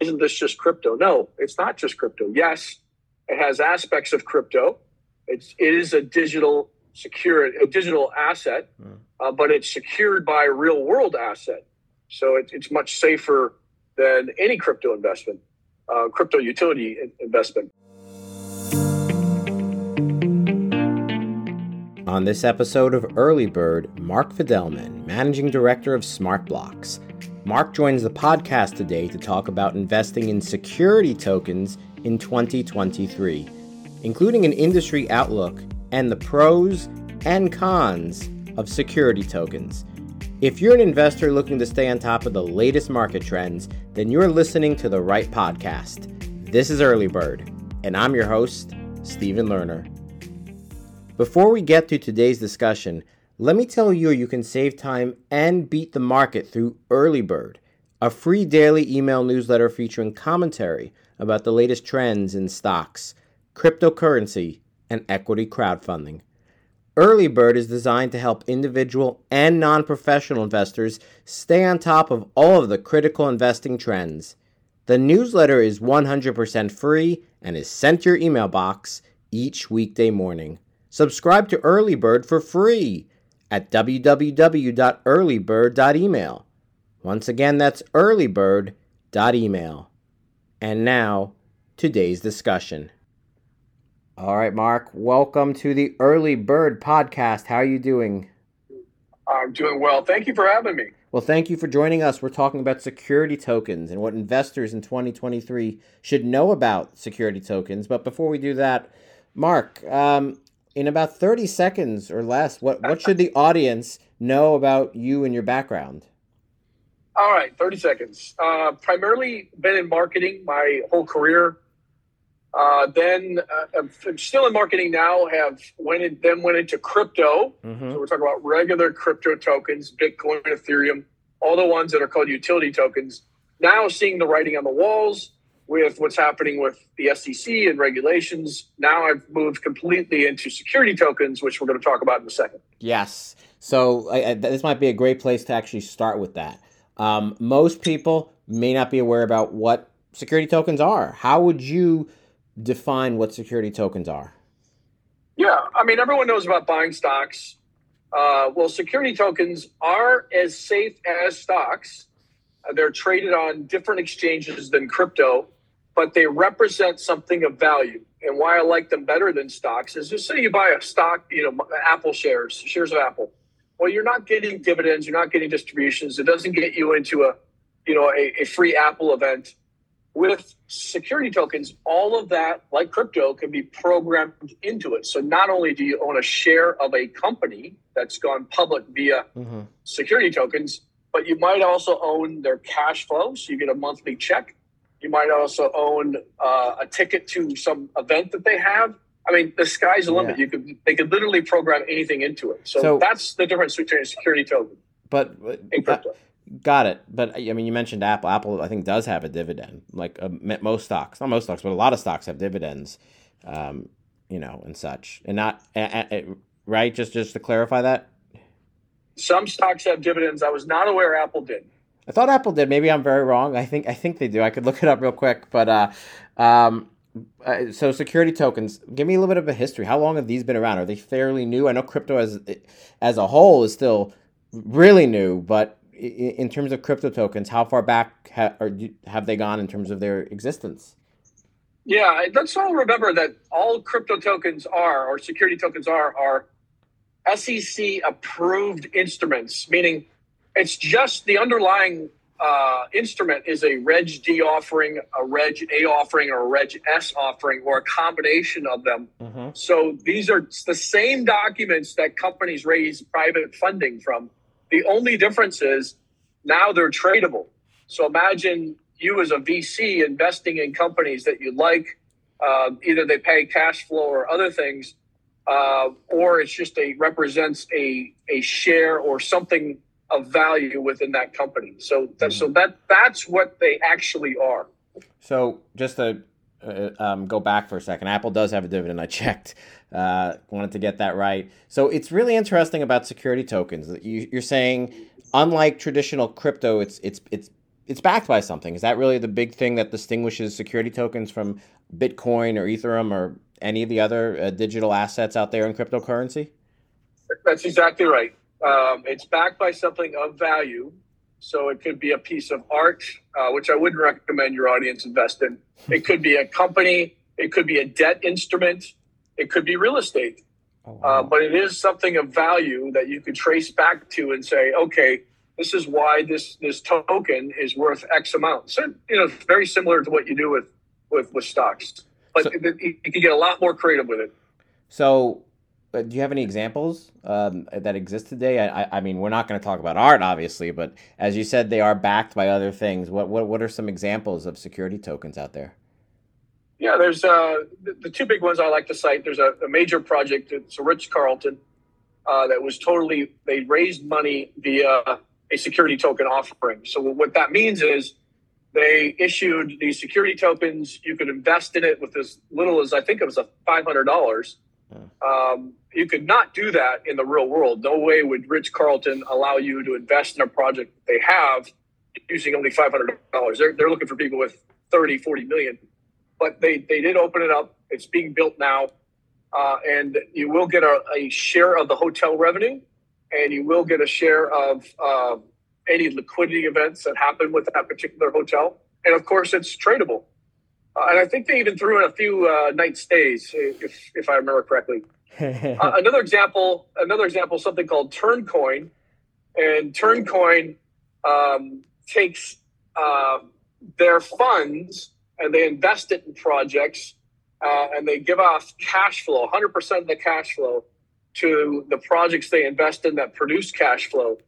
isn't this just crypto? No, it's not just crypto. Yes, it has aspects of crypto. It's it is a digital secure a digital asset, mm. uh, but it's secured by a real world asset. So it, it's much safer than any crypto investment, uh, crypto utility investment. On this episode of Early Bird, Mark Fidelman, Managing Director of SmartBlocks. Mark joins the podcast today to talk about investing in security tokens in 2023, including an industry outlook and the pros and cons of security tokens. If you're an investor looking to stay on top of the latest market trends, then you're listening to the right podcast. This is Early Bird, and I'm your host, Stephen Lerner. Before we get to today's discussion, let me tell you you can save time and beat the market through Early Bird, a free daily email newsletter featuring commentary about the latest trends in stocks, cryptocurrency, and equity crowdfunding. Early Bird is designed to help individual and non professional investors stay on top of all of the critical investing trends. The newsletter is 100% free and is sent to your email box each weekday morning. Subscribe to Early Bird for free at www.earlybird.email. Once again, that's earlybird.email. And now, today's discussion. All right, Mark, welcome to the Early Bird podcast. How are you doing? I'm doing well. Thank you for having me. Well, thank you for joining us. We're talking about security tokens and what investors in 2023 should know about security tokens. But before we do that, Mark, um, in about 30 seconds or less, what, what should the audience know about you and your background? All right, 30 seconds. Uh, primarily been in marketing my whole career. Uh, then uh, I'm still in marketing now. Have went in, then went into crypto. Mm-hmm. So we're talking about regular crypto tokens, Bitcoin, Ethereum, all the ones that are called utility tokens. Now seeing the writing on the walls with what's happening with the SEC and regulations. Now I've moved completely into security tokens, which we're going to talk about in a second. Yes. So I, I, this might be a great place to actually start with that. Um, most people may not be aware about what security tokens are. How would you define what security tokens are? Yeah, I mean, everyone knows about buying stocks. Uh, well, security tokens are as safe as stocks. Uh, they're traded on different exchanges than crypto but they represent something of value. And why I like them better than stocks is just say you buy a stock, you know, Apple shares, shares of Apple. Well, you're not getting dividends, you're not getting distributions. It doesn't get you into a, you know, a, a free Apple event. With security tokens, all of that, like crypto, can be programmed into it. So not only do you own a share of a company that's gone public via mm-hmm. security tokens, but you might also own their cash flow. So you get a monthly check you might also own uh, a ticket to some event that they have. I mean, the sky's the limit. Yeah. You could they could literally program anything into it. So, so that's the difference between a security token. But uh, got it. But I mean, you mentioned Apple. Apple, I think, does have a dividend. Like uh, most stocks, not most stocks, but a lot of stocks have dividends. Um, you know, and such, and not right. Just just to clarify that. Some stocks have dividends. I was not aware Apple did. I thought Apple did. Maybe I'm very wrong. I think I think they do. I could look it up real quick. But uh, um, uh, so security tokens. Give me a little bit of a history. How long have these been around? Are they fairly new? I know crypto as as a whole is still really new, but in terms of crypto tokens, how far back ha- have they gone in terms of their existence? Yeah, let's all remember that all crypto tokens are, or security tokens are, are SEC approved instruments, meaning it's just the underlying uh, instrument is a Reg D offering, a Reg A offering, or a Reg S offering, or a combination of them. Mm-hmm. So these are the same documents that companies raise private funding from. The only difference is now they're tradable. So imagine you as a VC investing in companies that you like. Uh, either they pay cash flow or other things, uh, or it's just a represents a a share or something of value within that company. So that, mm-hmm. so that that's what they actually are. So just to uh, um, go back for a second, Apple does have a dividend. I checked. Uh, wanted to get that right. So it's really interesting about security tokens. You, you're saying, unlike traditional crypto, it's it's it's it's backed by something. Is that really the big thing that distinguishes security tokens from Bitcoin or Ethereum or any of the other uh, digital assets out there in cryptocurrency? That's exactly right. Um, it's backed by something of value. So it could be a piece of art, uh, which I wouldn't recommend your audience invest in. It could be a company. It could be a debt instrument. It could be real estate. Oh, wow. uh, but it is something of value that you could trace back to and say, okay, this is why this this token is worth X amount. So you know, it's very similar to what you do with with with stocks, but so, it, you can get a lot more creative with it. So uh, do you have any examples um, that exist today? I, I mean, we're not going to talk about art, obviously, but as you said, they are backed by other things. What what, what are some examples of security tokens out there? Yeah, there's uh, the, the two big ones I like to cite. There's a, a major project. It's a Ritz Carlton uh, that was totally they raised money via a security token offering. So what that means is they issued these security tokens. You could invest in it with as little as I think it was a five hundred dollars um, you could not do that in the real world. No way would Ritz Carlton allow you to invest in a project they have using only $500. They're, they're looking for people with 30, 40 million. But they, they did open it up. It's being built now. Uh, and you will get a, a, share of the hotel revenue and you will get a share of uh, any liquidity events that happen with that particular hotel. And of course, it's tradable. And I think they even threw in a few uh, night stays, if if I remember correctly. uh, another example, another example, something called Turncoin, and Turncoin um, takes uh, their funds and they invest it in projects, uh, and they give off cash flow, 100% of the cash flow, to the projects they invest in that produce cash flow.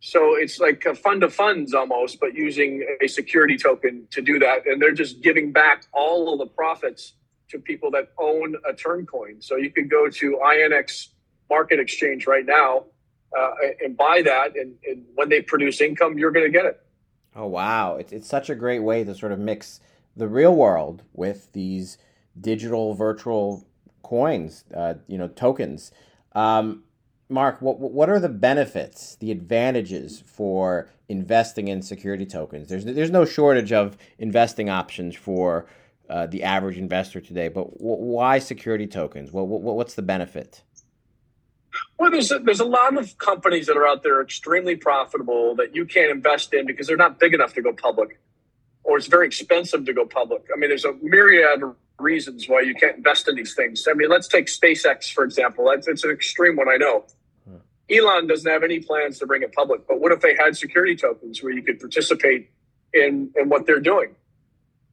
So it's like a fund of funds almost, but using a security token to do that. And they're just giving back all of the profits to people that own a Turncoin. So you can go to INX Market Exchange right now uh, and buy that. And, and, when they produce income, you're going to get it. Oh, wow. It's, it's such a great way to sort of mix the real world with these digital virtual coins, uh, you know, tokens. Um, Mark, what what are the benefits, the advantages for investing in security tokens? There's there's no shortage of investing options for uh, the average investor today, but w- why security tokens? What, what what's the benefit? Well, there's a, there's a lot of companies that are out there extremely profitable that you can't invest in because they're not big enough to go public, or it's very expensive to go public. I mean, there's a myriad of reasons why you can't invest in these things. I mean, let's take SpaceX for example. It's an extreme one, I know Elon doesn't have any plans to bring it public. But what if they had security tokens where you could participate in in what they're doing?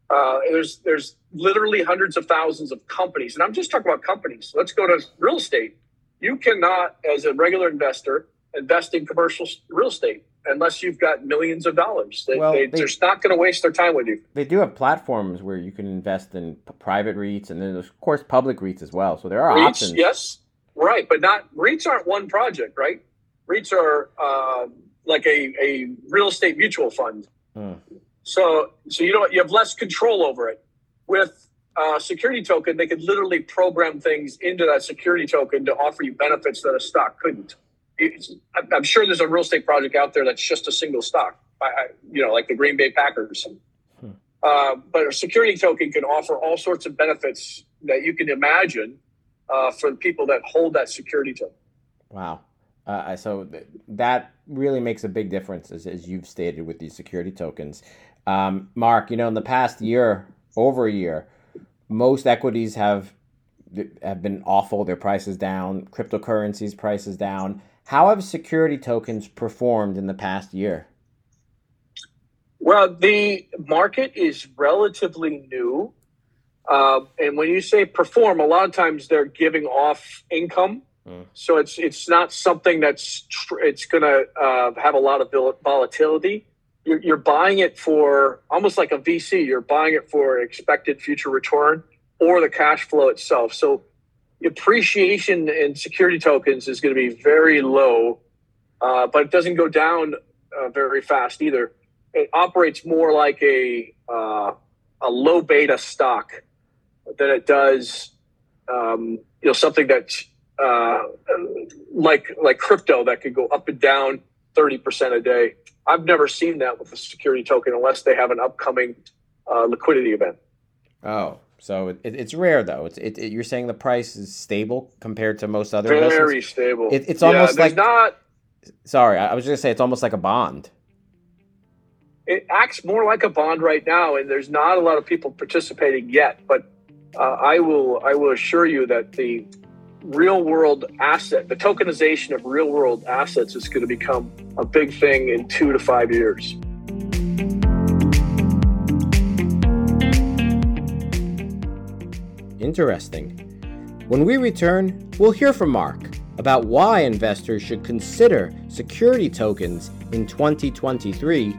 Uh, there's there's literally hundreds of thousands of companies, and I'm just talking about companies. Let's go to real estate. You cannot, as a regular investor, invest in commercial real estate unless you've got millions of dollars. They, well, they, are not going to waste their time with you. They do have platforms where you can invest in private REITs and then, of course, public REITs as well. So there are REITs, options. Yes, Right, but not REITs aren't one project, right? REITs are uh, like a, a real estate mutual fund. Mm. So so you know you have less control over it. With a security token, they could literally program things into that security token to offer you benefits that a stock couldn't. It's, I'm sure there's a real estate project out there that's just a single stock, I, you know, like the Green Bay Packers. Hmm. Uh, but a security token can offer all sorts of benefits that you can imagine uh, for the people that hold that security token. Wow. Uh, so th- that really makes a big difference, as, as you've stated, with these security tokens. Um, Mark, you know, in the past year, over a year, most equities have have been awful. Their prices down, cryptocurrencies prices down. How have security tokens performed in the past year? Well, the market is relatively new. Uh, and when you say perform, a lot of times they're giving off income. Mm. So it's it's not something that's tr- it's going to uh, have a lot of volatility. You're, you're, buying it for almost like a VC. You're buying it for expected future return or the cash flow itself. So appreciation in security tokens is going to be very low, uh, but it doesn't go down uh, very fast either. It operates more like a uh, a low beta stock than it does, um, you know, something that's uh, like like crypto that could go up and down thirty percent a day. I've never seen that with a security token unless they have an upcoming uh, liquidity event. Oh, so it, it's rare though. It's it, it, you're saying the price is stable compared to most other very investments? stable. it's almost like not. Sorry, I was just going to say it's almost like a bond. It acts more like a bond right now, and there's not a lot of people participating yet. But uh, I will I will assure you that the real world asset, the tokenization of real world assets, is going to become a big thing in two to five years. Interesting. When we return, we'll hear from Mark about why investors should consider security tokens in 2023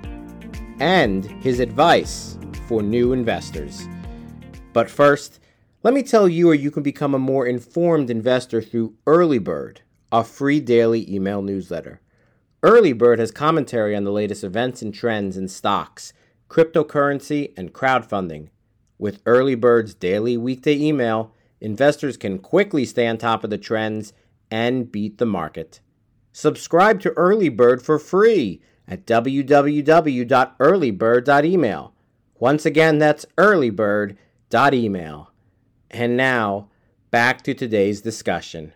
and his advice for new investors. But first, let me tell you how you can become a more informed investor through Early Bird, a free daily email newsletter. Early Bird has commentary on the latest events and trends in stocks, cryptocurrency, and crowdfunding. With Early Bird's daily weekday email, investors can quickly stay on top of the trends and beat the market. Subscribe to Early Bird for free at www.earlybird.email. Once again, that's earlybird.email. And now, back to today's discussion.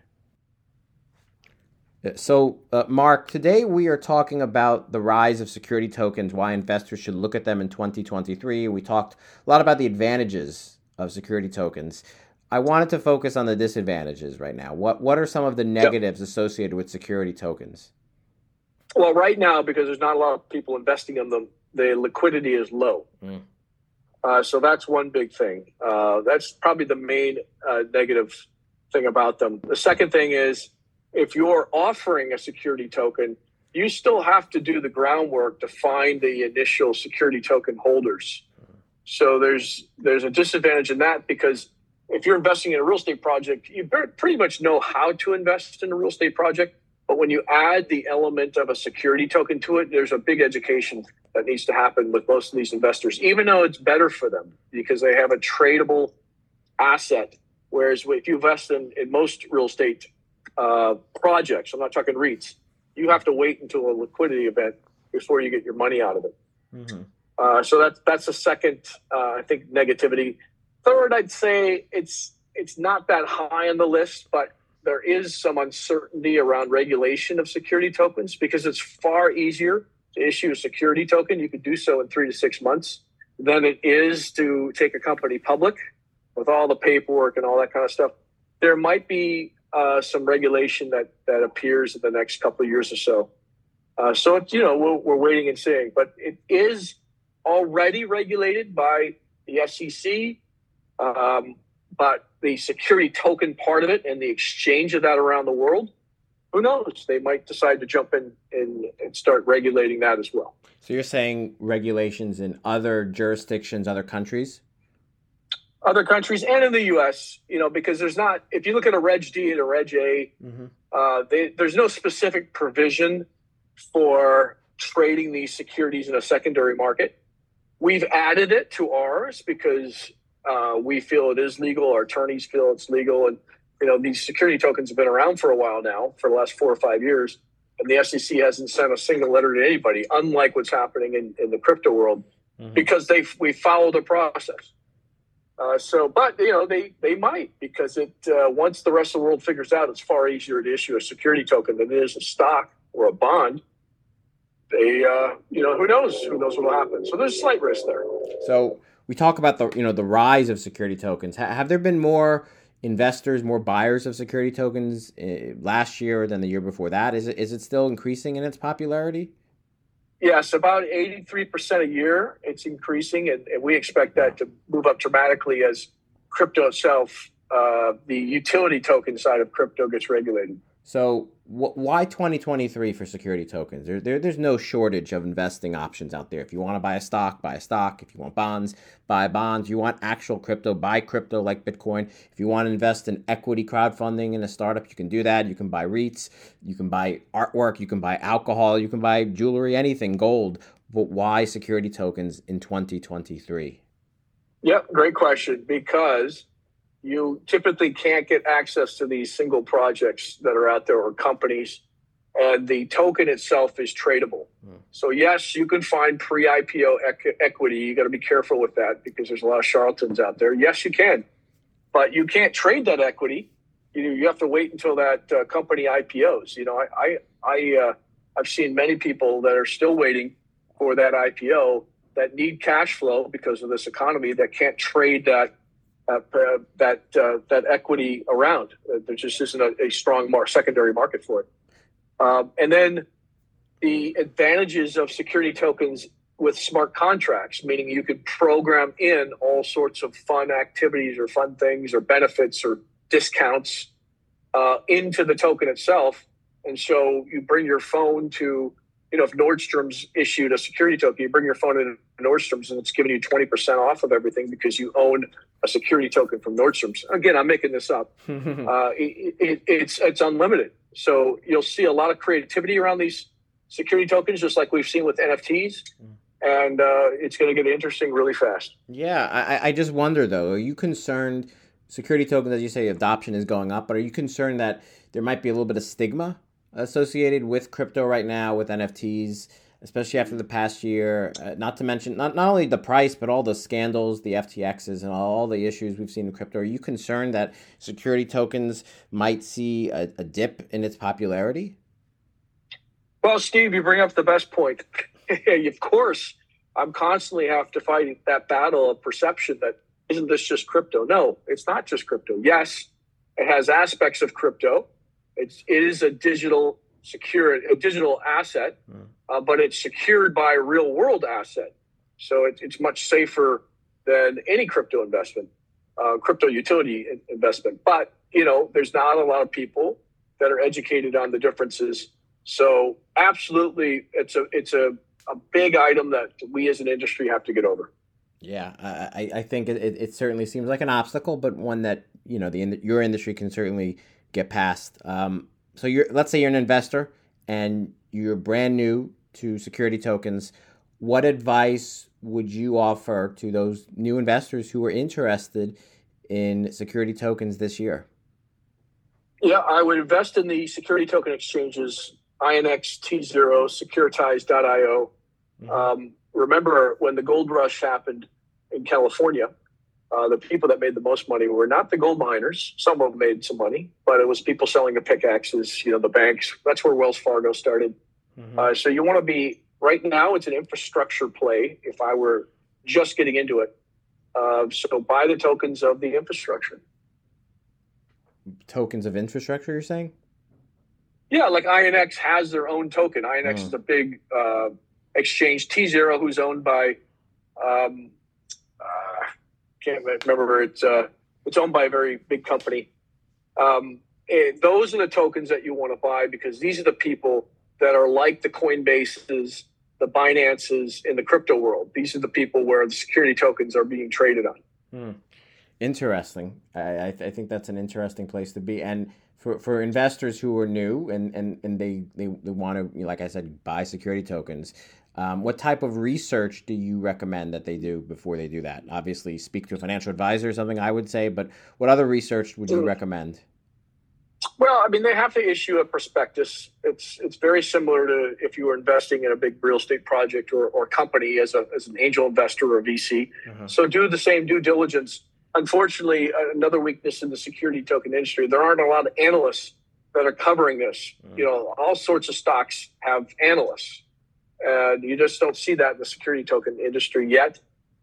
So, uh, Mark, today we are talking about the rise of security tokens, why investors should look at them in 2023. We talked a lot about the advantages of security tokens. I wanted to focus on the disadvantages right now. What what are some of the negatives yep. associated with security tokens? Well, right now, because there's not a lot of people investing in them, the liquidity is low. Mm. Uh, so that's one big thing. Uh, that's probably the main uh, negative thing about them. The second thing is if you're offering a security token, you still have to do the groundwork to find the initial security token holders. So there's there's a disadvantage in that because if you're investing in a real estate project, you pretty much know how to invest in a real estate project. But when you add the element of a security token to it, there's a big education that needs to happen with most of these investors, even though it's better for them because they have a tradable asset. Whereas if you invest in, in most real estate uh, projects, I'm not talking REITs, you have to wait until a liquidity event before you get your money out of it. Mm-hmm. Uh, so that's that's a second, uh, I think, negativity. Third, I'd say it's it's not that high on the list, but there is some uncertainty around regulation of security tokens because it's far easier to issue a security token. You could do so in three to six months than it is to take a company public with all the paperwork and all that kind of stuff. There might be uh, some regulation that that appears in the next couple of years or so. Uh, so it's you know we're, we're waiting and seeing, but it is already regulated by the SEC. Um, but the security token part of it and the exchange of that around the world, who knows? They might decide to jump in and, and start regulating that as well. So you're saying regulations in other jurisdictions, other countries? Other countries and in the U.S., you know, because there's not, if you look at a Reg D and a Reg A, mm-hmm. uh, they, there's no specific provision for trading these securities in a secondary market. We've added it to ours because uh, we feel it is legal. Our attorneys feel it's legal, and you know these security tokens have been around for a while now, for the last four or five years, and the SEC hasn't sent a single letter to anybody. Unlike what's happening in, in the crypto world, mm-hmm. because they we follow the process. Uh, so, but you know they they might because it uh, once the rest of the world figures out it's far easier to issue a security token than it is a stock or a bond. They, uh, you know, who knows? Who knows what will happen? So there's a slight risk there. So we talk about the you know the rise of security tokens. have there been more investors, more buyers of security tokens uh, last year than the year before that? Is it is it still increasing in its popularity? Yes, about 83% a year. It's increasing, and, and, we expect that to move up dramatically as crypto itself, uh, the utility token side of crypto, gets regulated. So wh- why 2023 for security tokens? There, there, there's no shortage of investing options out there. If you want to buy a stock, buy a stock. If you want bonds, buy bonds. You want actual crypto, buy crypto like Bitcoin. If you want to invest in equity crowdfunding in a startup, you can do that. You can buy REITs. You can buy artwork. You can buy alcohol. You can buy jewelry, anything, gold. But why security tokens in 2023? Yep, great question. Because you typically can't get access to these single projects that are out there or companies and the token itself is tradable. Mm. So yes, you can find pre-IPO ec- equity. You got to be careful with that because there's a lot of charlatans out there. Yes, you can, but you can't trade that equity. You you have to wait until that uh, company IPOs. You know, I I, I uh, I've seen many people that are still waiting for that IPO that need cash flow because of this economy that can't trade that that uh, that equity around. There just isn't a, a strong mar- secondary market for it. Um, and then the advantages of security tokens with smart contracts, meaning you could program in all sorts of fun activities or fun things or benefits or discounts uh, into the token itself. And so you bring your phone to, you know, if Nordstrom's issued a security token, you bring your phone in Nordstrom's and it's giving you 20% off of everything because you own a security token from Nordstrom's. Again, I'm making this up. uh, it, it, it's, it's unlimited. So you'll see a lot of creativity around these security tokens, just like we've seen with NFTs. And uh, it's going to get interesting really fast. Yeah, I, I just wonder though, are you concerned? Security tokens, as you say, adoption is going up, but are you concerned that there might be a little bit of stigma associated with crypto right now with NFTs? Especially after the past year. Uh, not to mention not, not only the price, but all the scandals, the FTXs, and all the issues we've seen in crypto. Are you concerned that security tokens might see a, a dip in its popularity? Well, Steve, you bring up the best point. of course, I'm constantly have to fight that battle of perception that isn't this just crypto? No, it's not just crypto. Yes, it has aspects of crypto. It's, it is a digital secure a digital asset, mm. Uh, but it's secured by a real world asset. So it, it's much safer than any crypto investment, uh, crypto utility investment. But you know, there's not a lot of people that are educated on the differences. So absolutely, it's a it's a, a big item that we as an industry have to get over. Yeah, I, I think it, it certainly seems like an obstacle, but one that you know the your industry can certainly get past. Um, so you're let's say you're an investor and you're brand new to security tokens. What advice would you offer to those new investors who are interested in security tokens this year? Yeah, I would invest in the security token exchanges, INX, T0, Securitize.io. Mm-hmm. Um, remember when the gold rush happened in California, uh, the people that made the most money were not the gold miners. Some of them made some money, but it was people selling the pickaxes, you know, the banks. That's where Wells Fargo started. Mm-hmm. Uh, so you want to be right now. It's an infrastructure play. If I were just getting into it, uh, so buy the tokens of the infrastructure. Tokens of infrastructure, you're saying? Yeah, like INX has their own token. INX mm. is a big uh, exchange. T Zero, who's owned by um, can't remember. It's uh, it's owned by a very big company. Um, those are the tokens that you want to buy because these are the people that are like the Coinbases, the Binances in the crypto world. These are the people where the security tokens are being traded on. Hmm. Interesting. I, I, th- I, think that's an interesting place to be. And for, for investors who are new and, and, and they, they, they want to, like I said, buy security tokens, um, what type of research do you recommend that they do before they do that? Obviously, speak to a financial advisor or something, I would say, but what other research would you mm. recommend? Well, I mean, they have to issue a prospectus. It's it's very similar to if you were investing in a big real estate project or, or company as a as an angel investor or VC. Uh-huh. So do the same due diligence. Unfortunately, another weakness in the security token industry, there aren't a lot of analysts that are covering this. Uh-huh. You know, all sorts of stocks have analysts and you just don't see that in the security token industry yet.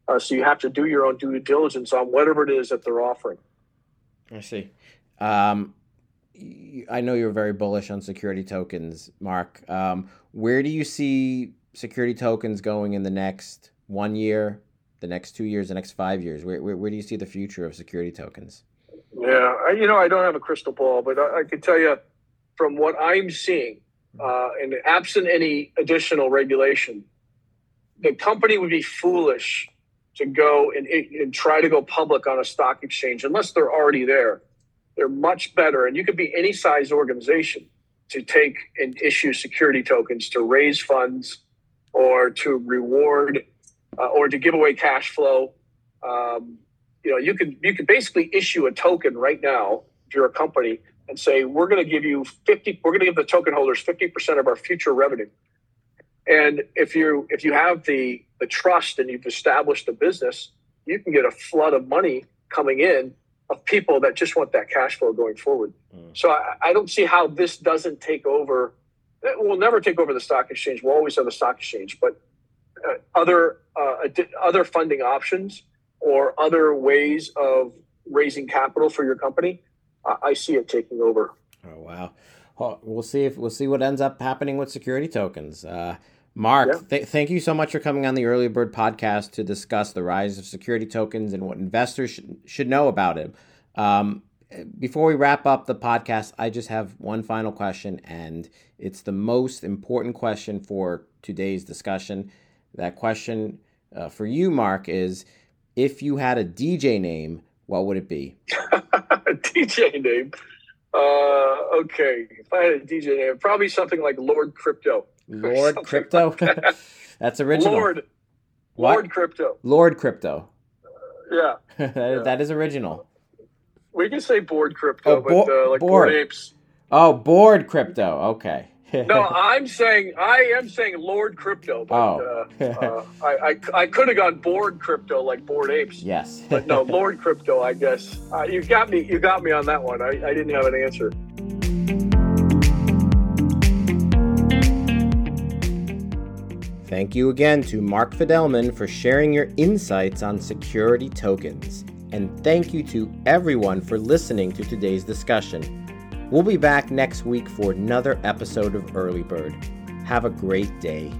Uh, so you have to do your own due diligence on whatever it is that they're offering. I see. Um, I know you're very bullish on security tokens, Mark. Um, where do you see security tokens going in the next one year, the next two years, the next five years? Where, where, where do you see the future of security tokens? Yeah, you know, I don't have a crystal ball, but I, I can tell you from what I'm seeing, uh, and absent any additional regulation, the company would be foolish to go and, and, try to go public on a stock exchange unless they're already there. They're much better, and you could be any size organization to take and issue security tokens to raise funds or to reward uh, or to give away cash flow. Um, you know, you could you could basically issue a token right now if you're a company and say, we're going to give you 50, we're going to give the token holders 50% of our future revenue. And if you if you have the the trust and you've established a business, you can get a flood of money coming in of people that just want that cash flow going forward. Mm. So I, I, don't see how this doesn't take over. We'll never take over the stock exchange. We'll always have a stock exchange, but uh, other uh, other funding options or other ways of raising capital for your company, I, I see it taking over. Oh wow! Well, we'll see if we'll see what ends up happening with security tokens. Mark, yeah. th- thank you so much for coming on the Early Bird podcast to discuss the rise of security tokens and what investors should, should know about it. Um, before we wrap up the podcast, I just have one final question, and it's the most important question for today's discussion. That question uh, for you, Mark, is if you had a DJ name, what would it be? DJ name? Uh, okay. If I had a DJ name, probably something like Lord Crypto. Lord Crypto. That's original. Lord. What? Lord Crypto. Lord Crypto. Yeah. that, yeah. that is original. We can say board crypto, oh, bo- but uh, like board. Bored Apes. Oh, board crypto. Okay. no, I'm saying I am saying Lord Crypto, but oh. uh, uh, I, I, I could have gone board crypto like Bored Apes. Yes, but no, Lord Crypto. I guess uh, you got me. You got me on that one. I, I didn't have an answer. Thank you again to Mark Fidelman for sharing your insights on security tokens. And thank you to everyone for listening to today's discussion. We'll be back next week for another episode of Early Bird. Have a great day.